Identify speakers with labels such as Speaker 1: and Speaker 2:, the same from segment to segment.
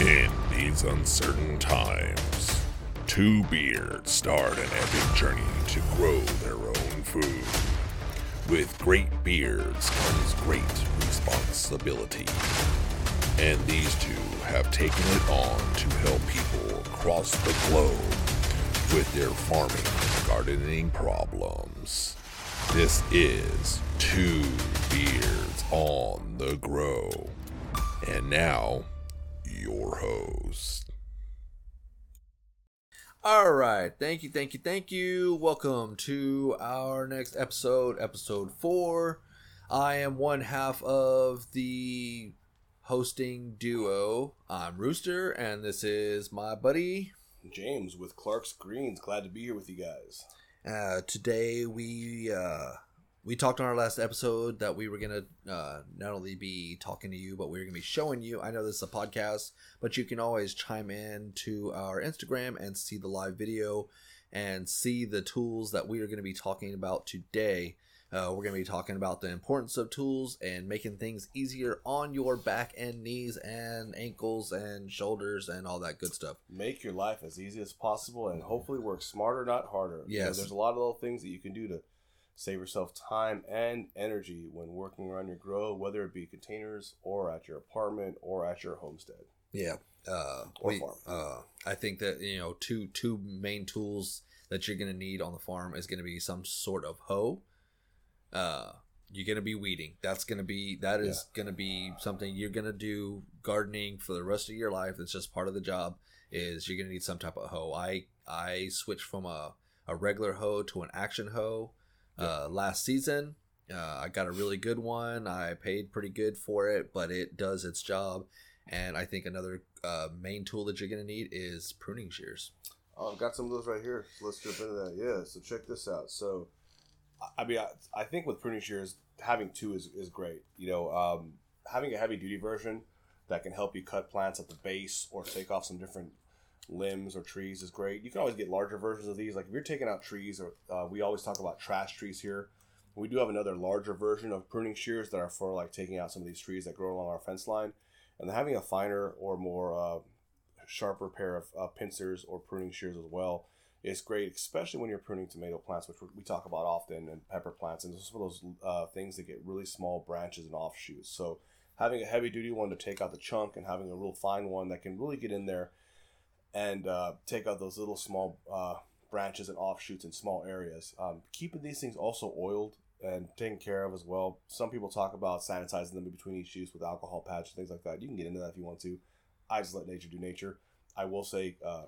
Speaker 1: In these uncertain times, two beards start an epic journey to grow their own food. With great beards comes great responsibility. And these two have taken it on to help people across the globe with their farming and gardening problems. This is Two Beards on the Grow. And now, your host.
Speaker 2: All right. Thank you, thank you, thank you. Welcome to our next episode, episode four. I am one half of the hosting duo. I'm Rooster, and this is my buddy.
Speaker 3: James with Clarke's Greens. Glad to be here with you guys.
Speaker 2: Uh, today we uh, we talked on our last episode that we were gonna uh, not only be talking to you, but we were gonna be showing you. I know this is a podcast, but you can always chime in to our Instagram and see the live video and see the tools that we are gonna be talking about today. Uh, we're gonna be talking about the importance of tools and making things easier on your back and knees and ankles and shoulders and all that good stuff.
Speaker 3: Make your life as easy as possible and hopefully work smarter, not harder. You know,
Speaker 2: Yes.
Speaker 3: there's a lot of little things that you can do to save yourself time and energy when working around your grow, whether it be containers or at your apartment or at your homestead.
Speaker 2: Yeah. Uh,
Speaker 3: Or
Speaker 2: we,
Speaker 3: farm.
Speaker 2: uh, I think that you know two two main tools that you're gonna need on the farm is gonna be some sort of hoe. Uh, you're gonna be weeding. That's gonna be that is gonna be something you're gonna do gardening for the rest of your life. It's just part of the job. Is you're gonna need some type of hoe. I I switched from a a regular hoe to an action hoe uh, last season. Uh, I got a really good one. I paid pretty good for it, but it does its job. And I think another uh, main tool that you're going to need is pruning shears.
Speaker 3: Oh, I've got some of those right here. Let's jump into that. Yeah, so check this out. So, I- I mean, I, I think with pruning shears, having two is, is great. You know, um, having a heavy duty version that can help you cut plants at the base or take off some different limbs or trees is great. You can always get larger versions of these. Like if you're taking out trees, or uh, we always talk about trash trees here. We do have another larger version of pruning shears that are for like taking out some of these trees that grow along our fence line. And having a finer or more uh, sharper pair of uh, pincers or pruning shears as well is great, especially when you're pruning tomato plants, which we talk about often, and pepper plants, and some of those uh, things that get really small branches and offshoots. So having a heavy duty one to take out the chunk and having a real fine one that can really get in there and uh, take out those little small uh, branches and offshoots in small areas. Um, keeping these things also oiled and taken care of as well. Some people talk about sanitizing them in between each use with alcohol patch and things like that. You can get into that if you want to. I just let nature do nature. I will say uh,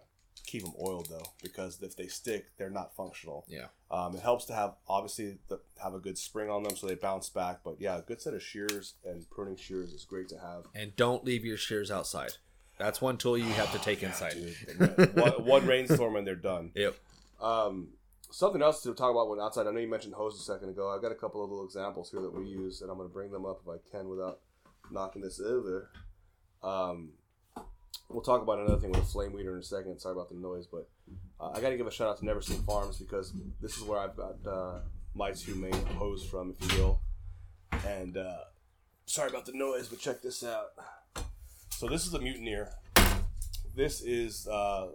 Speaker 3: keep them oiled though, because if they stick, they're not functional.
Speaker 2: Yeah.
Speaker 3: Um, it helps to have obviously the, have a good spring on them so they bounce back. But yeah, a good set of shears and pruning shears is great to have.
Speaker 2: And don't leave your shears outside. That's one tool you have to take inside.
Speaker 3: Dude, one, one rainstorm and they're done.
Speaker 2: Yep.
Speaker 3: Um, something else to talk about when outside. I know you mentioned hose a second ago. I've got a couple of little examples here that we use, and I'm going to bring them up if I can without knocking this over. Um, we'll talk about another thing with a flame weeder in a second. Sorry about the noise, but uh, I got to give a shout out to Neversink Farms because this is where I've got uh, my two main hose from, if you will. And uh, sorry about the noise, but check this out. So this is a mutineer. This is uh,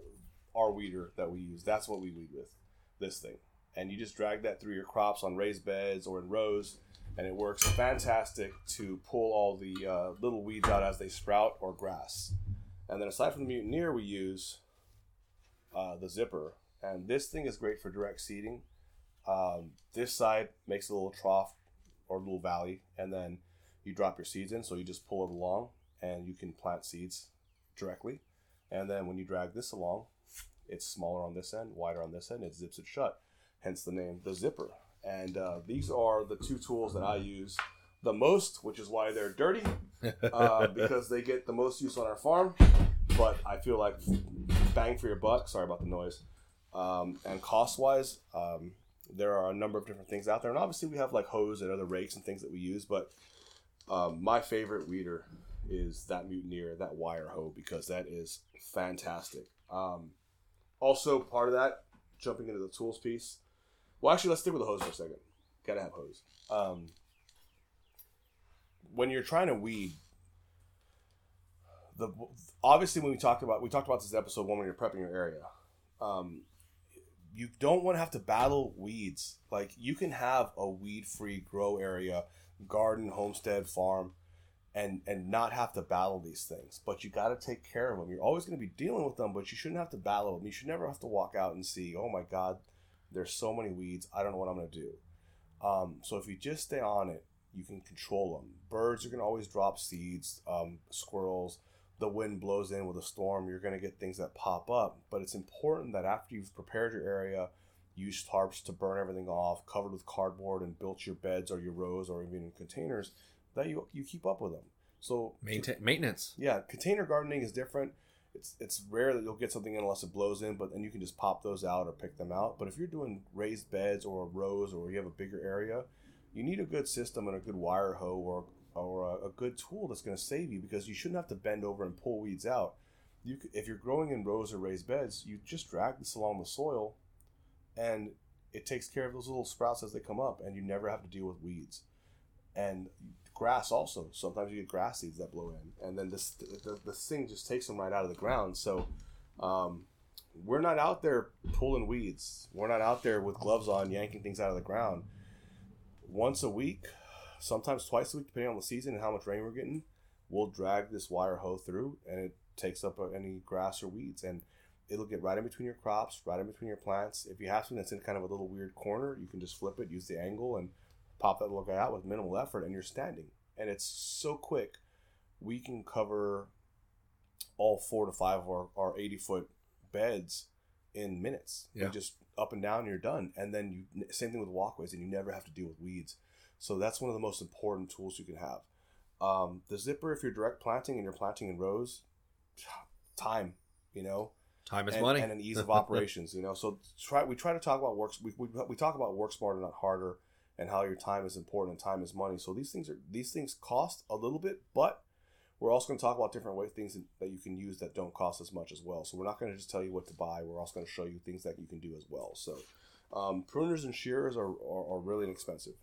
Speaker 3: our weeder that we use. That's what we weed with. This thing, and you just drag that through your crops on raised beds or in rows, and it works fantastic to pull all the uh, little weeds out as they sprout or grass. And then aside from the mutineer, we use uh, the zipper, and this thing is great for direct seeding. Um, this side makes a little trough or a little valley, and then you drop your seeds in. So you just pull it along, and you can plant seeds directly. And then when you drag this along, it's smaller on this end, wider on this end. It zips it shut. Hence the name, the zipper. And uh, these are the two tools that I use the most, which is why they're dirty, uh, because they get the most use on our farm. But I feel like bang for your buck. Sorry about the noise. Um, and cost wise, um, there are a number of different things out there. And obviously, we have like hose and other rakes and things that we use. But um, my favorite weeder is that mutineer, that wire hoe, because that is fantastic. Um, also, part of that, jumping into the tools piece. Well, actually, let's stick with the hose for a second. Gotta have hose. Um, when you're trying to weed, the obviously when we talked about we talked about this episode one when you're prepping your area. Um, you don't want to have to battle weeds. Like you can have a weed free grow area, garden, homestead, farm, and and not have to battle these things. But you got to take care of them. You're always going to be dealing with them, but you shouldn't have to battle them. You should never have to walk out and see, oh my God, there's so many weeds. I don't know what I'm going to do. Um, so if you just stay on it, you can control them. Birds are going to always drop seeds. Um, squirrels the wind blows in with a storm, you're going to get things that pop up. But it's important that after you've prepared your area, use tarps to burn everything off, covered with cardboard, and built your beds or your rows or even in containers, that you you keep up with them. So
Speaker 2: Maintain, maintenance.
Speaker 3: Yeah, container gardening is different. It's it's rare that you'll get something in unless it blows in, but then you can just pop those out or pick them out. But if you're doing raised beds or rows or you have a bigger area, you need a good system and a good wire hoe or or a, a good tool that's going to save you because you shouldn't have to bend over and pull weeds out. You, if you're growing in rows or raised beds, you just drag this along the soil, and it takes care of those little sprouts as they come up, and you never have to deal with weeds. And grass also. Sometimes you get grass seeds that blow in, and then this the, thing just takes them right out of the ground. So. Um, we're not out there pulling weeds. We're not out there with gloves on yanking things out of the ground. Once a week, sometimes twice a week, depending on the season and how much rain we're getting, we'll drag this wire hoe through and it takes up any grass or weeds and it'll get right in between your crops, right in between your plants. If you have something that's in kind of a little weird corner, you can just flip it, use the angle, and pop that little guy out with minimal effort, and you're standing. And it's so quick. We can cover all four to five of our, our 80 foot beds in minutes. Yeah. just up and down, you're done. And then you same thing with walkways, and you never have to deal with weeds. So that's one of the most important tools you can have. Um, the zipper, if you're direct planting and you're planting in rows, time, you know,
Speaker 2: time is
Speaker 3: and,
Speaker 2: money,
Speaker 3: and an ease of operations, you know. So try we try to talk about works. We, we, we talk about work smarter, not harder, and how your time is important and time is money. So these things are these things cost a little bit, but we're also going to talk about different way things that you can use that don't cost as much as well. So we're not going to just tell you what to buy. We're also going to show you things that you can do as well. So um, pruners and shearers are, are, are really inexpensive.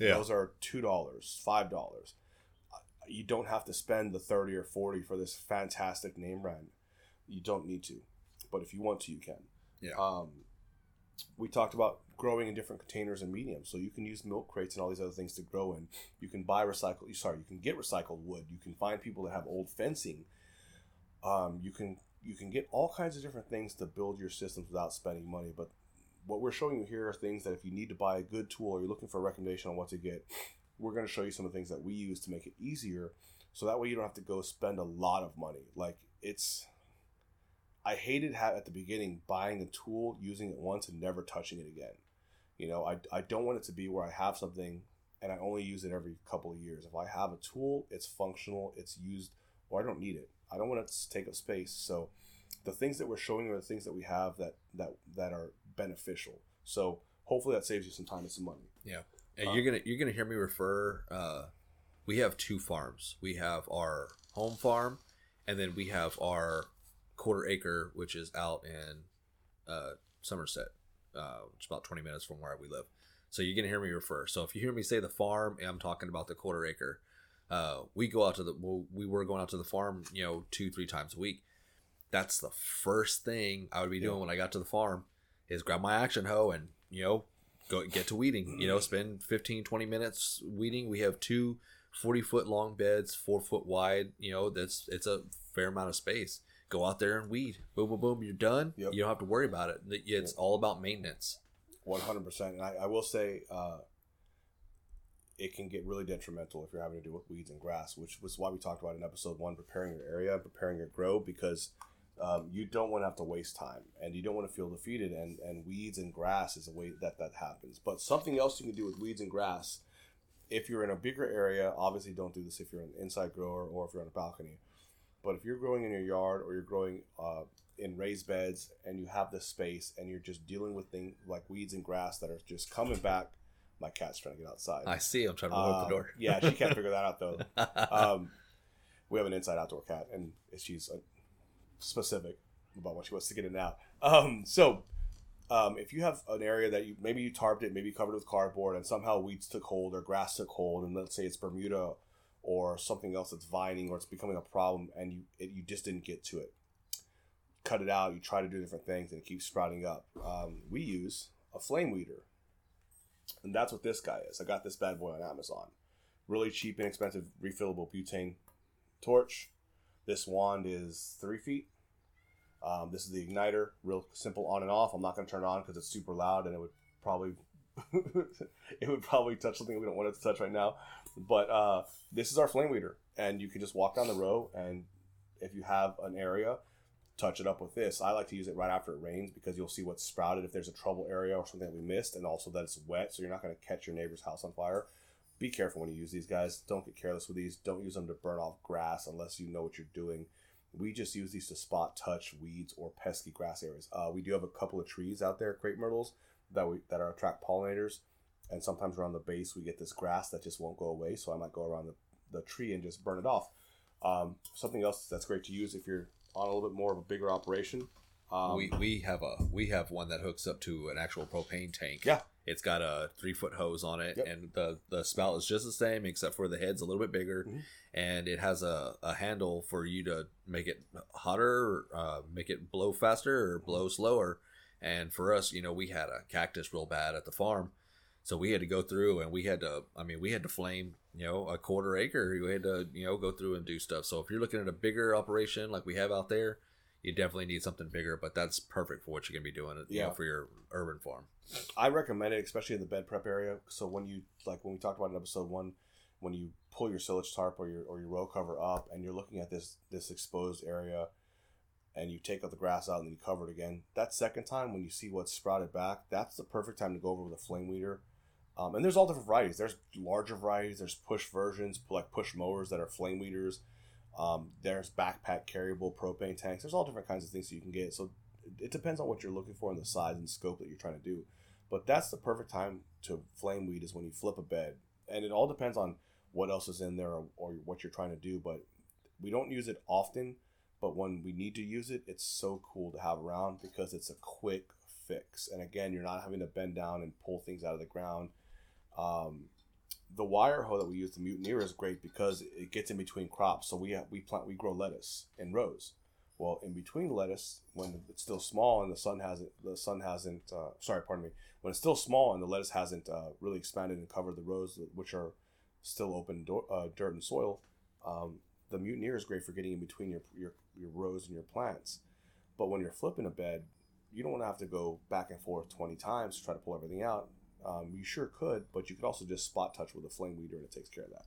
Speaker 3: Yeah. Those are two dollars, five dollars. You don't have to spend the thirty or forty for this fantastic name brand. You don't need to, but if you want to, you can.
Speaker 2: Yeah.
Speaker 3: Um, we talked about growing in different containers and mediums, so you can use milk crates and all these other things to grow in. You can buy recycled. Sorry, you can get recycled wood. You can find people that have old fencing. Um, you can you can get all kinds of different things to build your systems without spending money, but what we're showing you here are things that if you need to buy a good tool or you're looking for a recommendation on what to get, we're going to show you some of the things that we use to make it easier. So that way you don't have to go spend a lot of money. Like it's, I hated ha- at the beginning buying a tool, using it once, and never touching it again. You know, I, I don't want it to be where I have something and I only use it every couple of years. If I have a tool, it's functional, it's used, or I don't need it. I don't want it to take up space. So the things that we're showing are the things that we have that that that are beneficial. So hopefully that saves you some time and some money.
Speaker 2: Yeah, and uh, you're gonna you're gonna hear me refer. Uh, we have two farms. We have our home farm, and then we have our quarter acre, which is out in uh, Somerset, uh, which is about 20 minutes from where we live. So you're gonna hear me refer. So if you hear me say the farm, I'm talking about the quarter acre. Uh, we go out to the well, we were going out to the farm, you know, two three times a week. That's the first thing I would be doing yeah. when I got to the farm is grab my action hoe and you know go get to weeding. You know, spend 15, 20 minutes weeding. We have two 40 foot long beds, four foot wide. You know, that's it's a fair amount of space. Go out there and weed. Boom, boom, boom. You're done. Yep. You don't have to worry about it. It's all about maintenance.
Speaker 3: One hundred percent. And I, I, will say, uh, it can get really detrimental if you're having to do with weeds and grass, which was why we talked about in episode one, preparing your area, preparing your grow, because um, you don't want to have to waste time and you don't want to feel defeated and, and weeds and grass is a way that that happens but something else you can do with weeds and grass if you're in a bigger area obviously don't do this if you're an inside grower or if you're on a balcony but if you're growing in your yard or you're growing uh, in raised beds and you have this space and you're just dealing with things like weeds and grass that are just coming back my cat's trying to get outside.
Speaker 2: I see i'm trying to open the um, door.
Speaker 3: yeah she can't figure that out though. Um, we have an inside outdoor cat and she's specific about what she wants to get in now. Um, so um, if you have an area that you maybe you tarped it, maybe covered with cardboard, and somehow weeds took hold or grass took hold, and let's say it's Bermuda or something else that's vining or it's becoming a problem and you it, you just didn't get to it. Cut it out. You try to do different things and it keeps sprouting up. Um, we use a flame weeder, and that's what this guy is. I got this bad boy on Amazon. Really cheap, inexpensive, refillable butane torch. This wand is three feet. Um, this is the igniter, real simple on and off. I'm not going to turn it on because it's super loud and it would probably it would probably touch something we don't want it to touch right now. But uh, this is our flame weeder, and you can just walk down the row, and if you have an area, touch it up with this. I like to use it right after it rains because you'll see what's sprouted if there's a trouble area or something that we missed, and also that it's wet, so you're not going to catch your neighbor's house on fire. Be careful when you use these guys. Don't get careless with these. Don't use them to burn off grass unless you know what you're doing. We just use these to spot, touch weeds or pesky grass areas. Uh, we do have a couple of trees out there, crepe myrtles, that we that are attract pollinators and sometimes around the base we get this grass that just won't go away so i might go around the, the tree and just burn it off um, something else that's great to use if you're on a little bit more of a bigger operation um,
Speaker 2: we we have a we have one that hooks up to an actual propane tank.
Speaker 3: Yeah.
Speaker 2: It's got a three foot hose on it,
Speaker 3: Yep.
Speaker 2: and the the spout is just the same, except for the head's a little bit bigger,
Speaker 3: Mhm.
Speaker 2: and it has a, a handle for you to make it hotter, uh, make it blow faster or blow slower. And for us, you know, we had a cactus real bad at the farm, so we had to go through and we had to. I mean, we had to flame, you know, a quarter acre. We had to, you know, go through and do stuff. So if you're looking at a bigger operation like we have out there, you definitely need something bigger, but that's perfect for what you're gonna be doing, you know,
Speaker 3: Yeah.
Speaker 2: for your urban farm.
Speaker 3: I recommend it, especially in the bed prep area. So when you like when we talked about in episode one, when you pull your silage tarp or your or your row cover up and you're looking at this this exposed area, and you take out the grass out and then you cover it again. That second time when you see what's sprouted back, that's the perfect time to go over with a flame weeder. Um, and there's all different varieties. There's larger varieties. There's push versions like push mowers that are flame weeders. Um, there's backpack carryable propane tanks. There's all different kinds of things you can get. So it- it depends on what you're looking for and the size and scope that you're trying to do. But that's the perfect time to flame weed is when you flip a bed. And it all depends on what else is in there or, or what you're trying to do. But we don't use it often. But when we need to use it, it's so cool to have around because it's a quick fix. And again, you're not having to bend down and pull things out of the ground. Um, the wire hoe that we use, the Mutineer, is great because it gets in between crops. So we have, we plant we grow lettuce in rows. Well, in between the lettuce, when it's still small and the sun hasn't the sun hasn't uh, sorry, pardon me, when it's still small and the lettuce hasn't uh, really expanded and covered the rows, which are still open do- uh, dirt and soil, um, the Mutineer is great for getting in between your, your your rows and your plants. But when you're flipping a bed, you don't want to have to go back and forth 20 times to try to pull everything out. Um, you sure could, but you could also just spot touch with a flame weeder and it takes care of that.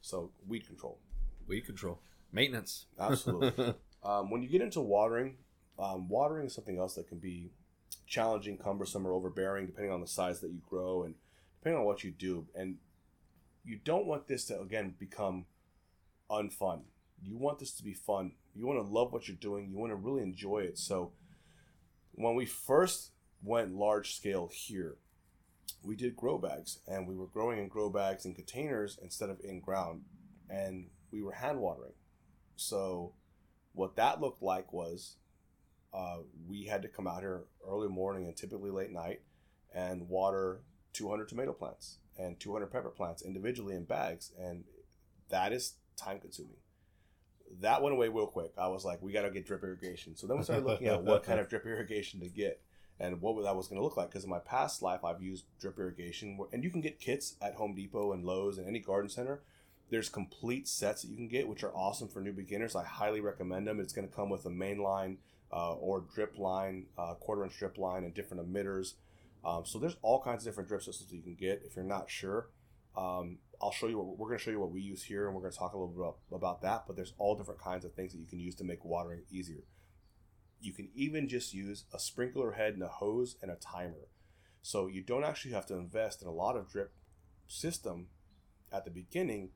Speaker 3: So weed control,
Speaker 2: Weed control, maintenance.
Speaker 3: absolutely. um, when you get into watering, um, watering is something else that can be challenging, cumbersome, or overbearing depending on the size that you grow and depending on what you do. And you don't want this to again become unfun. You want this to be fun. You want to love what you're doing. You want to really enjoy it. So when we first went large scale here, we did grow bags and we were growing in grow bags in containers instead of in ground and we were hand watering. So what that looked like was uh, we had to come out here early morning and typically late night and water 200 tomato plants and 200 pepper plants individually in bags and that is time consuming that went away real quick. I was like we got to get drip irrigation. So then we started looking at what kind of drip irrigation to get and what that was going to look like. Because in my past life i've used drip irrigation and you can get kits at home depot and lowes and any garden center. There's complete sets that you can get which are awesome for new beginners. I highly recommend them. It's going to come with a main line uh, or drip line uh, quarter inch drip line and different emitters. Um, so there's all kinds of different drip systems you can get if you're not sure. Um, I'll show you what we're going to show you what we use here, and we're going to talk a little bit about, about that. But there's all different kinds of things that you can use to make watering easier. You can even just use a sprinkler head and a hose and a timer, so you don't actually have to invest in a lot of drip system at the beginning.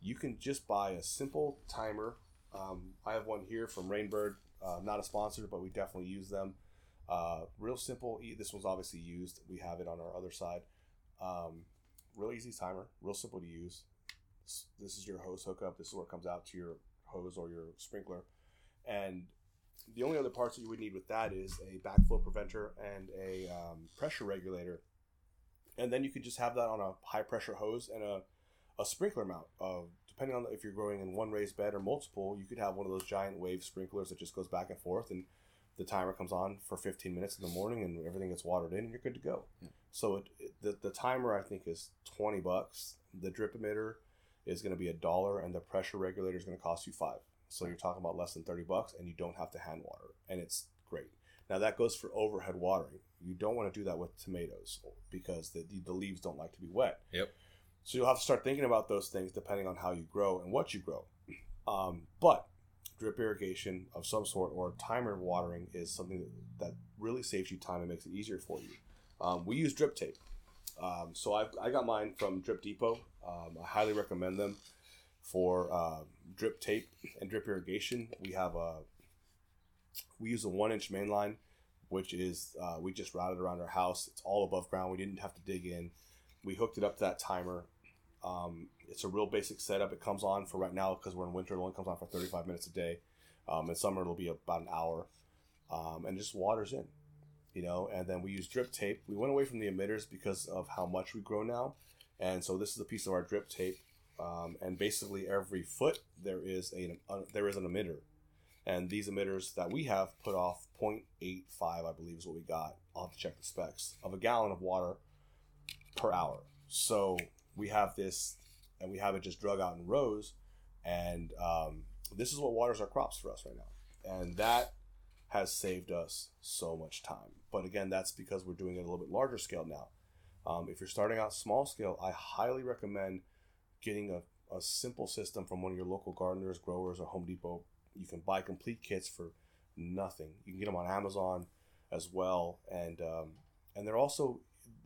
Speaker 3: You can just buy a simple timer. Um, I have one here from Rainbird, uh, not a sponsor, but we definitely use them. Uh, real simple. This one's obviously used. We have it on our other side. Um, real easy timer, real simple to use. This is your hose hookup. This is where it comes out to your hose or your sprinkler. And the only other parts that you would need with that is a backflow preventer and a um, pressure regulator. And then you could just have that on a high pressure hose and a, a sprinkler mount, depending on if you're growing in one raised bed or multiple, you could have one of those giant wave sprinklers that just goes back and forth, and the timer comes on for 15 minutes in the morning, and everything gets watered in, and you're good to go.
Speaker 2: Yeah.
Speaker 3: So it, it, the the timer I think is 20 bucks. The drip emitter is going to be a dollar, and the pressure regulator is going to cost you five. So you're talking about less than 30 bucks, and you don't have to hand water, and it's great. Now that goes for overhead watering. You don't want to do that with tomatoes because the, the leaves don't like to be wet.
Speaker 2: Yep.
Speaker 3: So you'll have to start thinking about those things depending on how you grow and what you grow. Um, but drip irrigation of some sort or timer watering is something that, that really saves you time and makes it easier for you. Um, we use drip tape. Um, so I, I got mine from Drip Depot. Um, I highly recommend them for uh, drip tape and drip irrigation. We have a we use a one inch main line, which is uh, we just routed around our house. It's all above ground. We didn't have to dig in. We hooked it up to that timer. Um, it's a real basic setup. It comes on for right now because we're in winter. It only comes on for 35 minutes a day. Um, in summer, it'll be about an hour, um, and it just waters in, you know. And then we use drip tape. We went away from the emitters because of how much we grow now, and so this is a piece of our drip tape. Um, and basically, every foot there is a there is an emitter, and these emitters that we have put off 0.85, I believe, is what we got. I'll have to check the specs of a gallon of water per hour. So we have this, and we have it just drug out in rows, and um, this is what waters our crops for us right now, and that has saved us so much time. But again, that's because we're doing it a little bit larger scale now. Um, if you're starting out small scale, I highly recommend getting a, a simple system from one of your local gardeners, growers, or Home Depot. You can buy complete kits for nothing. You can get them on Amazon as well, and um, and they're also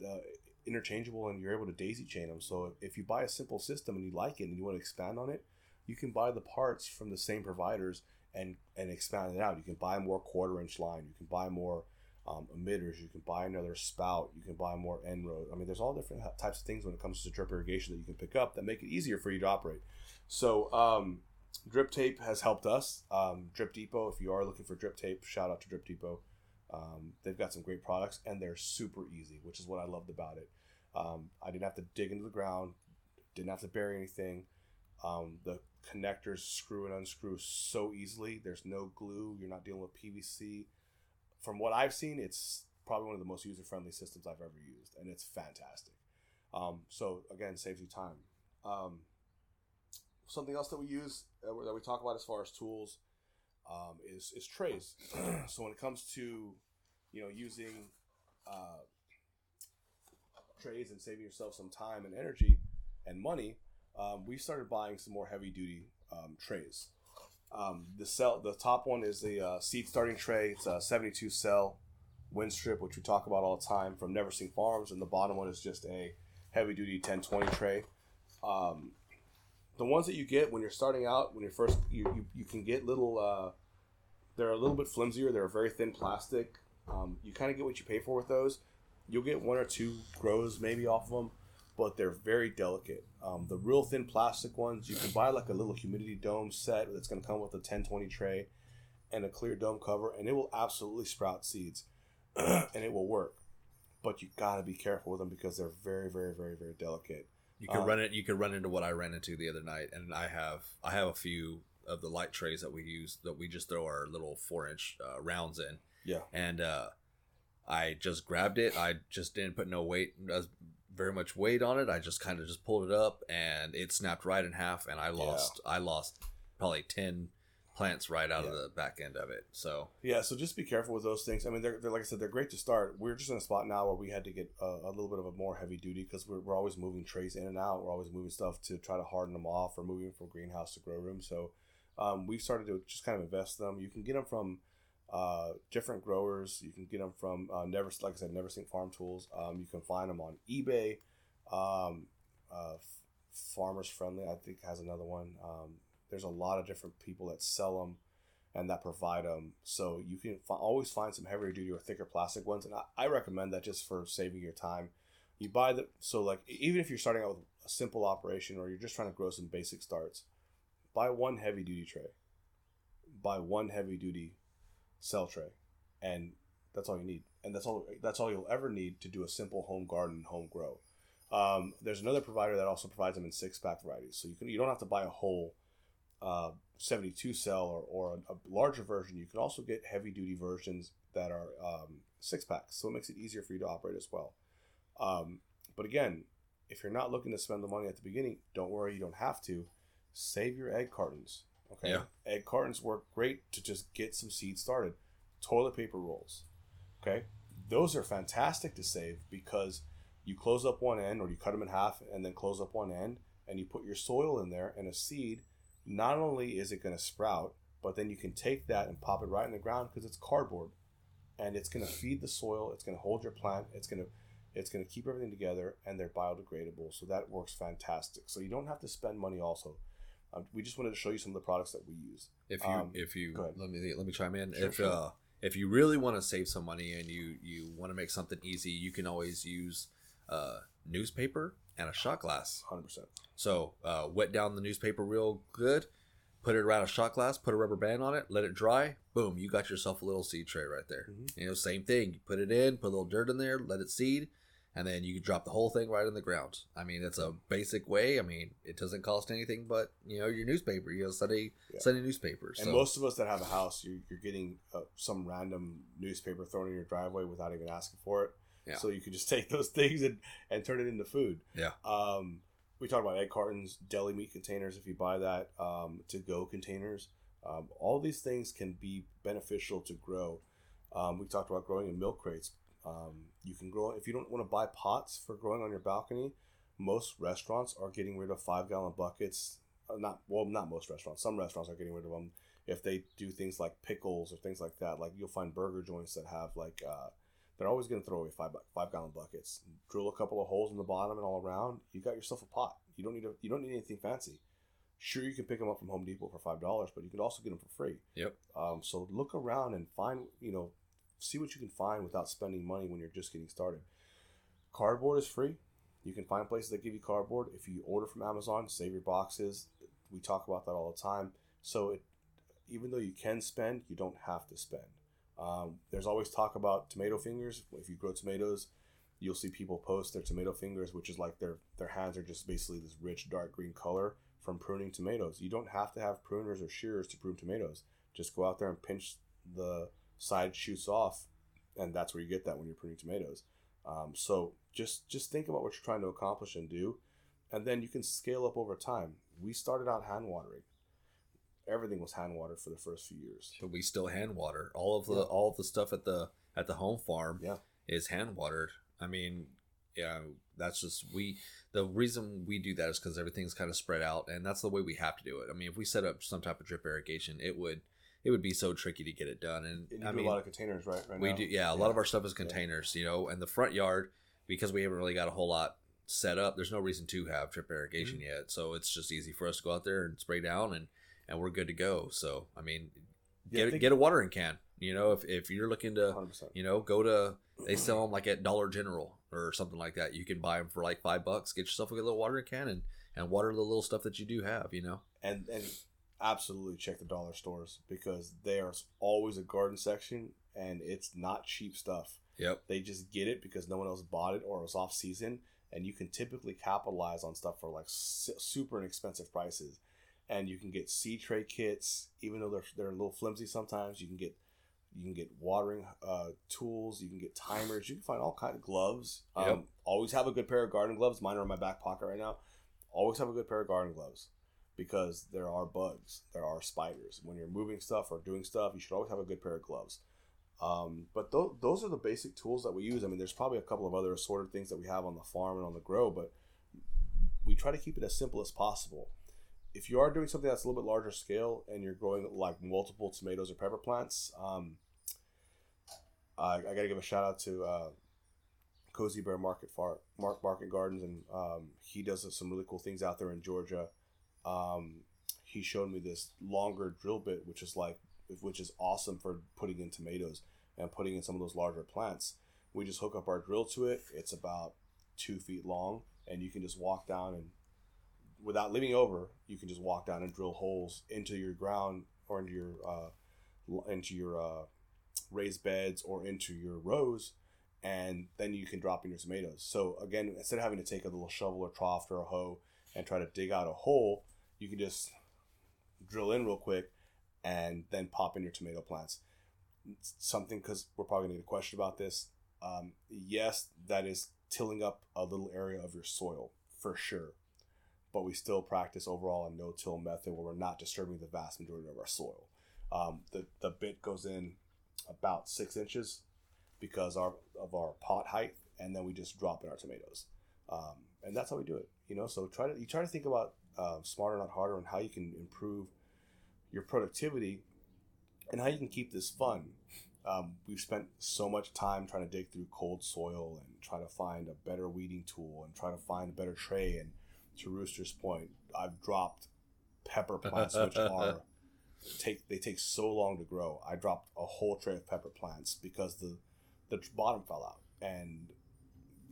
Speaker 3: uh, interchangeable, and you're able to daisy chain them. So if you buy a simple system and you like it and you want to expand on it, you can buy the parts from the same providers and and expand it out. You can buy more quarter inch line. You can buy more um, emitters. You can buy another spout. You can buy more end road. I mean, there's all different types of things when it comes to drip irrigation that you can pick up that make it easier for you to operate. So, um, drip tape has helped us. Um, drip Depot, if you are looking for drip tape, shout out to Drip Depot. Um, they've got some great products and they're super easy, which is what I loved about it. Um, I didn't have to dig into the ground, didn't have to bury anything. Um, the connectors screw and unscrew so easily. There's no glue. You're not dealing with PVC. From what I've seen, it's probably one of the most user friendly systems I've ever used, and it's fantastic. Um, so again, saves you time. Um, something else that we use uh, that we talk about as far as tools um, is is trays. so when it comes to you know using uh, trays and saving yourself some time and energy and money, um, we started buying some more heavy duty um, trays. Um, the cell, the top one is the uh, seed starting tray. It's a 72 cell Winstrip, which we talk about all the time from Neversink Farms, and the bottom one is just a heavy duty 1020 tray. Um, the ones that you get when you're starting out, when you're first, you, you, you can get little. Uh, they're a little bit flimsier. They're very thin plastic. Um, you kind of get what you pay for with those. You'll get one or two grows maybe off of them, but they're very delicate. Um, the real thin plastic ones, you can buy like a little humidity dome set that's going to come with a 1020 tray and a clear dome cover, and it will absolutely sprout seeds, and it will work. But you got to be careful with them because they're very, very, very, very delicate.
Speaker 2: You can
Speaker 3: Um,
Speaker 2: run it. You can run into what I ran into the other night, and I have I have a few of the light trays that we use that we just throw our little four inch uh, rounds in,
Speaker 3: Yeah.
Speaker 2: and uh, I just grabbed it. I just didn't put no weight, very much weight on it. I just kind of just pulled it up, and it snapped right in half, and I lost I lost probably ten plants right out of the back end of it. So
Speaker 3: Yeah, so just be careful with those things. I mean, they're, they're like I said, they're great to start. We're just in a spot now where we had to get a, a little bit of a more heavy duty because we're, we're always moving trays in and out. We're always moving stuff to try to harden them off or moving from greenhouse to grow room. So um, we've started to just kind of invest them. You can get them from uh, different growers. You can get them from uh, never, like I said, Neversink Farm Tools. Um, you can find them on eBay. Um, uh, Farmers Friendly, I think, has another one. Um, there's a lot of different people that sell them and that provide them. So you can always find some heavier duty or thicker plastic ones, and I, I recommend that just for saving your time. You buy the so like even if you're starting out with a simple operation or you're just trying to grow some basic starts, buy one heavy duty tray, buy one heavy duty cell tray, and that's all you need, and that's all that's all you'll ever need to do a simple home garden home grow. Um, there's another provider that also provides them in six pack varieties, so you can you don't have to buy a whole uh, 72 cell or, or a, a larger version. You can also get heavy duty versions that are um, six packs, so it makes it easier for you to operate as well. Um, but again, if you're not looking to spend the money at the beginning, don't worry, you don't have to. Save your egg cartons. Okay,
Speaker 2: Yeah.
Speaker 3: egg cartons work great to just get some seeds started. Toilet paper rolls. Okay, those are fantastic to save because you close up one end or you cut them in half and then close up one end and you put your soil in there and a seed not only is it going to sprout but then you can take that and pop it right in the ground because it's cardboard and it's going to feed the soil it's going to hold your plant it's going to it's going to keep everything together and they're biodegradable so that works fantastic so you don't have to spend money also um, we just wanted to show you some of the products that we use
Speaker 2: If you
Speaker 3: Um,
Speaker 2: if you let me let me chime in.
Speaker 3: Sure,
Speaker 2: if
Speaker 3: sure.
Speaker 2: uh if you really want to save some money and you you want to make something easy, you can always use uh newspaper and a shot glass.
Speaker 3: 100%
Speaker 2: So uh, wet down the newspaper real good, put it around a shot glass, put a rubber band on it, let it dry. Boom, you got yourself a little seed tray right there.
Speaker 3: Mhm.
Speaker 2: You know, same thing. You put it in, put a little dirt in there, let it seed, and then you can drop the whole thing right in the ground. I mean, it's a basic way. I mean, it doesn't cost anything but you know your newspaper, you know, Sunday
Speaker 3: Yeah.
Speaker 2: Sunday newspaper.
Speaker 3: And
Speaker 2: So
Speaker 3: most of us that have a house, you're, you're getting uh, some random newspaper thrown in your driveway without even asking for it.
Speaker 2: Yeah.
Speaker 3: So you can just take those things and, and turn it into food.
Speaker 2: Yeah.
Speaker 3: Um, we talked about egg cartons, deli meat containers if you buy that, um, to go containers. Um, all these things can be beneficial to grow. Um, we talked about growing in milk crates. Um, you can grow if you don't want to buy pots for growing on your balcony. Most restaurants are getting rid of five gallon buckets. Uh, not well, not most restaurants. Some restaurants are getting rid of them if they do things like pickles or things like that. Like you'll find burger joints that have like uh, they're always going to throw away five five gallon buckets. Drill a couple of holes in the bottom and all around. You got yourself a pot. You don't need a, you don't need anything fancy. Sure, you can pick them up from Home Depot for five dollars, but you can also get them for free.
Speaker 2: Yep.
Speaker 3: Um, so look around and find you know see what you can find without spending money when you're just getting started. Cardboard is free. You can find places that give you cardboard. If you order from Amazon, save your boxes. We talk about that all the time. So it, even though you can spend, you don't have to spend. Um, there's always talk about tomato fingers. If you grow tomatoes, you'll see people post their tomato fingers, which is like their their hands are just basically this rich dark green color from pruning tomatoes. You don't have to have pruners or shears to prune tomatoes. Just go out there and pinch the side shoots off, and that's where you get that when you're pruning tomatoes. Um, so just just think about what you're trying to accomplish and do, and then you can scale up over time. We started out hand watering. Everything was hand watered for the first few years.
Speaker 2: but we still hand water all of the
Speaker 3: Yeah.
Speaker 2: all of the stuff at the at the home farm.
Speaker 3: Yeah.
Speaker 2: is hand watered. I mean, yeah, that's just we. The reason we do that is because everything's kind of spread out, and that's the way we have to do it. I mean, if we set up some type of drip irrigation, it would it would be so tricky to get it done. And,
Speaker 3: And you
Speaker 2: I
Speaker 3: do
Speaker 2: mean,
Speaker 3: a lot of containers, right? Right
Speaker 2: we
Speaker 3: now?
Speaker 2: do yeah, a lot of our stuff is containers, you know, and the front yard because we haven't really got a whole lot set up. There's no reason to have drip irrigation
Speaker 3: Mm-hmm.
Speaker 2: yet, so it's just easy for us to go out there and spray down and and we're good to go. So I mean,
Speaker 3: Yeah,
Speaker 2: get get a watering can. You know, if if you're looking to
Speaker 3: 100%.
Speaker 2: you know, go to they sell them like at Dollar General or something like that. You can buy them for like five bucks. Get yourself a little watering can and, and water the little stuff that you do have. You know,
Speaker 3: and and absolutely check the dollar stores because there's always a garden section and it's not cheap stuff.
Speaker 2: Yep.
Speaker 3: They just get it because no one else bought it or it was off season, and you can typically capitalize on stuff for like super inexpensive prices. And you can get seed tray kits, even though they're they're a little flimsy sometimes. You can get you can get watering uh, tools. You can get timers. You can find all kind of gloves. Um,
Speaker 2: Yep.
Speaker 3: Always have a good pair of garden gloves. Mine are in my back pocket right now. Always have a good pair of garden gloves because there are bugs, there are spiders. When you're moving stuff or doing stuff, you should always have a good pair of gloves. Um, but th- those are the basic tools that we use. I mean, there's probably a couple of other assorted things that we have on the farm and on the grow, but we try to keep it as simple as possible. If you are doing something that's a little bit larger scale and you're growing like multiple tomatoes or pepper plants, um, I, I got to give a shout out to uh, Cozy Bear Market Far Mark Market Gardens, and um, he does some really cool things out there in Georgia. Um, he showed me this longer drill bit, which is like, which is awesome for putting in tomatoes and putting in some of those larger plants. We just hook up our drill to it. It's about two feet long, and you can just walk down and, without leaning over, you can just walk down and drill holes into your ground or into your uh, into your uh, raised beds or into your rows, and then you can drop in your tomatoes. So again, instead of having to take a little shovel or trough or a hoe and try to dig out a hole, you can just drill in real quick and then pop in your tomato plants. It's something because we're probably gonna get a question about this. Um, yes, that is tilling up a little area of your soil for sure, but we still practice overall a no-till method where we're not disturbing the vast majority of our soil. Um, the the bit goes in about six inches because our of our pot height, and then we just drop in our tomatoes, um, and that's how we do it. You know, so try to you try to think about uh, smarter, not harder, and how you can improve your productivity and how you can keep this fun. Um, we've spent so much time trying to dig through cold soil and try to find a better weeding tool and try to find a better tray. And to Rooster's point, I've dropped pepper plants, which are take they take so long to grow. I dropped a whole tray of pepper plants because the the bottom fell out, and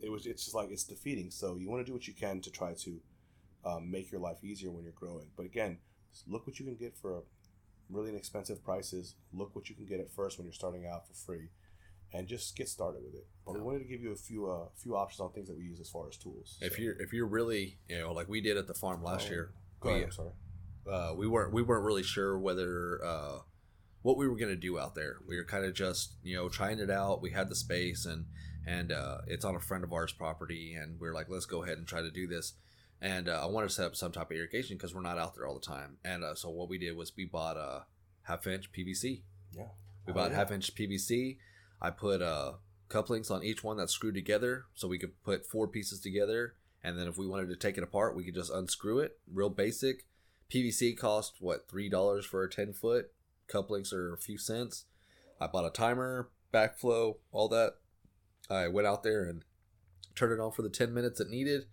Speaker 3: it was it's just like it's defeating. So you want to do what you can to try to um, make your life easier when you're growing. But again, look what you can get for really inexpensive prices. Look what you can get at first when you're starting out for free, and just get started with it. But we wanted to give you a few uh, few options on things that we use as far as tools.
Speaker 2: If
Speaker 3: So-
Speaker 2: you're if you're really you know like we did at the farm last
Speaker 3: Oh,
Speaker 2: year,
Speaker 3: go
Speaker 2: we,
Speaker 3: ahead, I'm sorry.
Speaker 2: uh, we weren't we weren't really sure whether uh, what we were gonna do out there. We were kind of just you know trying it out. We had the space and and uh, it's on a friend of ours' property, and we are like, let's go ahead and try to do this. And uh, I wanted to set up some type of irrigation because we're not out there all the time. And uh, so what we did was we bought a half inch PVC.
Speaker 3: Yeah.
Speaker 2: We
Speaker 3: Oh,
Speaker 2: bought
Speaker 3: yeah.
Speaker 2: half inch PVC. I put uh, couplings on each one that's screwed together, so we could put four pieces together. And then if we wanted to take it apart, we could just unscrew it. Real basic. PVC cost what three dollars for a ten foot. Couplings are a few cents. I bought a timer, backflow, all that. I went out there and turned it on for the ten minutes it needed.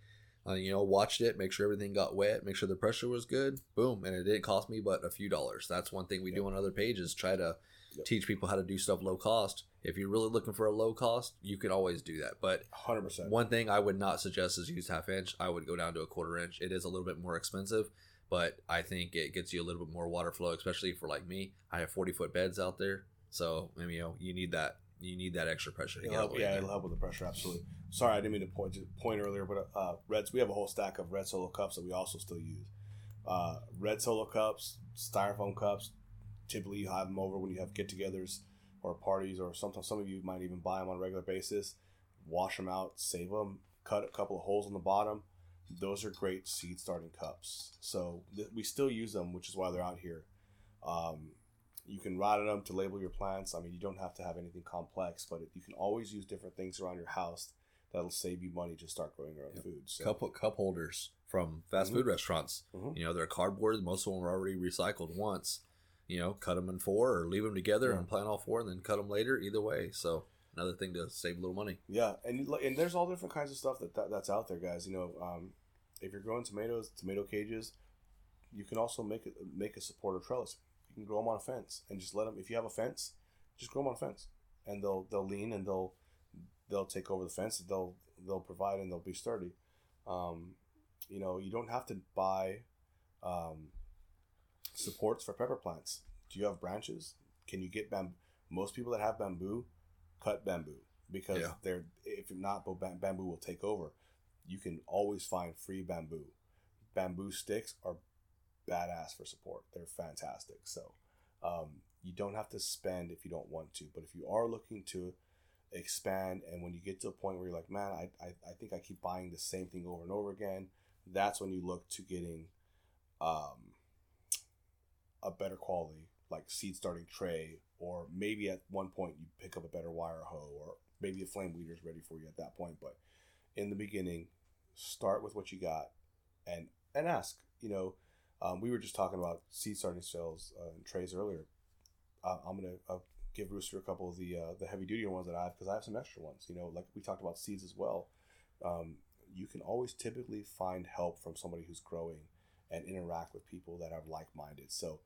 Speaker 2: Uh, you know, watched it, make sure everything got wet, make sure the pressure was good. Boom, and it didn't cost me but a few dollars. That's one thing we do on other pages. Try to
Speaker 3: Yep.
Speaker 2: teach people how to do stuff low cost. If you're really looking for a low cost, you can always do that. But
Speaker 3: Hundred percent.
Speaker 2: one thing I would not suggest is use half inch. I would go down to a quarter inch. It is a little bit more expensive, but I think it gets you a little bit more water flow, especially for like me. I have 40 foot beds out there, so you know, you need that. You need that extra pressure to
Speaker 3: It'll
Speaker 2: get
Speaker 3: help, yeah, it'll help with the pressure. Absolutely. Sorry, I didn't mean to point earlier, but uh, reds. We have a whole stack of red solo cups that we also still use. Uh, red solo cups, styrofoam cups. Typically, you have them over when you have get-togethers or parties, or sometimes some of you might even buy them on a regular basis. Wash them out, save them, cut a couple of holes in the bottom. Those are great seed starting cups. So th- we still use them, which is why they're out here. Um, you can write on them to label your plants. I mean, you don't have to have anything complex, but you can always use different things around your house that'll save you money to start growing your own
Speaker 2: Yep.
Speaker 3: food. So,
Speaker 2: Cup cup holders from fast
Speaker 3: Mhm.
Speaker 2: food restaurants.
Speaker 3: Mhm.
Speaker 2: You know, they're cardboard. Most of them are already recycled once. You know, cut them in four or leave them together
Speaker 3: Yeah.
Speaker 2: and plant all four, and then cut them later. Either way, so another thing to save a little money.
Speaker 3: yeah, and and there's all different kinds of stuff that, that that's out there, guys. You know, um, if you're growing tomatoes, tomato cages, you can also make it make a supporter trellis. You can grow them on a fence and just let them. If you have a fence, just grow them on a fence, and they'll they'll lean and they'll they'll take over the fence. And they'll they'll provide and they'll be sturdy. Um, you know, you don't have to buy um, supports for pepper plants. Do you have branches? Can you get bamboo? Most people that have bamboo cut bamboo because
Speaker 2: Yeah.
Speaker 3: they're if not, bamboo will take over. You can always find free bamboo. Bamboo sticks are badass for support. They're fantastic. So um, you don't have to spend if you don't want to. But if you are looking to expand, and when you get to a point where you're like, man, I, I, I think I keep buying the same thing over and over again, that's when you look to getting um, a better quality, like seed starting tray, or maybe at one point you pick up a better wire hoe, or maybe a flame weeder is ready for you at that point. But in the beginning, start with what you got, and and ask. You know, um, we were just talking about seed starting cells uh, and trays earlier. Uh, I'm gonna uh, give Rooster a couple of the uh, the heavy duty ones that I have because I have some extra ones. You know, like we talked about seeds as well. Um, you can always typically find help from somebody who's growing and interact with people that are like minded. So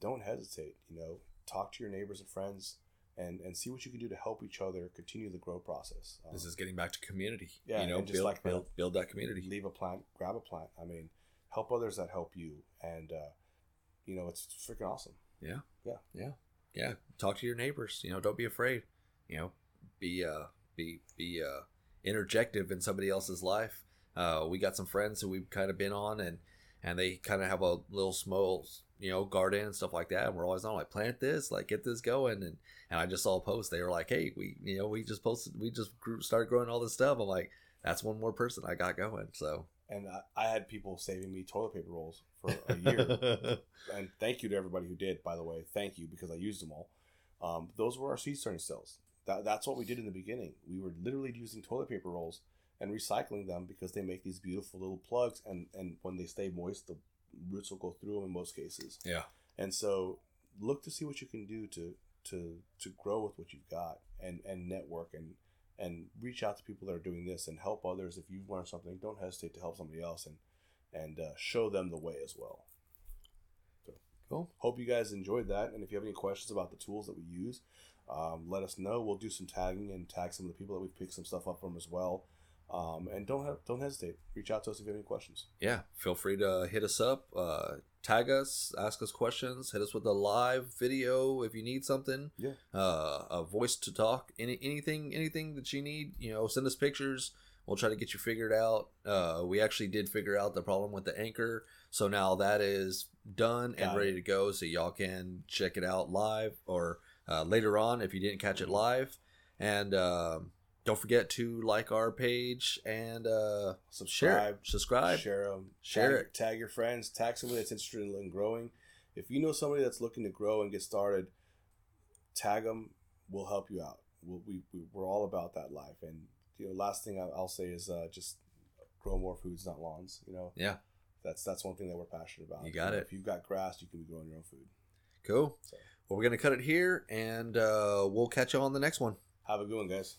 Speaker 3: don't hesitate. You know, talk to your neighbors and friends. And, and see what you can do to help each other continue the grow process. Um,
Speaker 2: This is getting back to community.
Speaker 3: Yeah,
Speaker 2: you know,
Speaker 3: just
Speaker 2: build,
Speaker 3: like
Speaker 2: build, build that community.
Speaker 3: leave a plant, grab a plant. I mean, help others that help you, and uh, you know it's freaking awesome.
Speaker 2: Yeah, yeah, yeah, talk to your neighbors. You know, don't be afraid. You know, be uh, be be uh, interjective in somebody else's life. Uh, we got some friends who we've kind of been on, and and they kind of have a little small, you know, garden and stuff like that. And we're always on like plant this, like get this going. And and I just saw a post. They were like, hey, we you know we just posted, we just grew, started growing all this stuff. I'm like, that's one more person I got going. So
Speaker 3: And I, I had people saving me toilet paper rolls for a year. and thank you to everybody who did, by the way. Thank you because I used them all. Um, those were our seed starting cells. That, that's what we did in the beginning. We were literally using toilet paper rolls and recycling them because they make these beautiful little plugs, and, and when they stay moist, the roots will go through them in most cases.
Speaker 2: yeah,
Speaker 3: And so look to see what you can do to to to grow with what you've got and and network and and reach out to people that are doing this and help others. If you've learned something don't hesitate to help somebody else and and uh, show them the way as well. So
Speaker 2: cool.
Speaker 3: hope you guys enjoyed that. And if you have any questions about the tools that we use um, let us know. We'll do some tagging and tag some of the people that we've picked some stuff up from as well um, and don't have, don't hesitate reach out to us if you have any questions
Speaker 2: Yeah, feel free to hit us up, uh, tag us, ask us questions, hit us with a live video if you need something.
Speaker 3: Yeah.
Speaker 2: Uh, a voice to talk, any anything anything that you need, you know, send us pictures. We'll try to get you figured out. Uh, we actually did figure out the problem with the anchor, so now that is done and
Speaker 3: it.
Speaker 2: ready to go. So y'all can check it out live or uh, later on if you didn't catch it live. And um don't forget to like our page and uh,
Speaker 3: subscribe
Speaker 2: subscribe.
Speaker 3: share them,
Speaker 2: Share
Speaker 3: tag,
Speaker 2: it.
Speaker 3: tag your friends, tag somebody that's interested in, in growing. If you know somebody that's looking to grow and get started, tag them. We'll help you out. We'll, we, we we're all about that life. And you know, last thing I'll say is uh, just grow more foods, not lawns. You know,
Speaker 2: Yeah.
Speaker 3: that's that's one thing that we're passionate about.
Speaker 2: You got
Speaker 3: know,
Speaker 2: it.
Speaker 3: If you've got grass, you can be growing your own food.
Speaker 2: Cool.
Speaker 3: So
Speaker 2: Well, we're gonna cut it here, and uh, we'll catch you on the next one.
Speaker 3: have a good one, guys.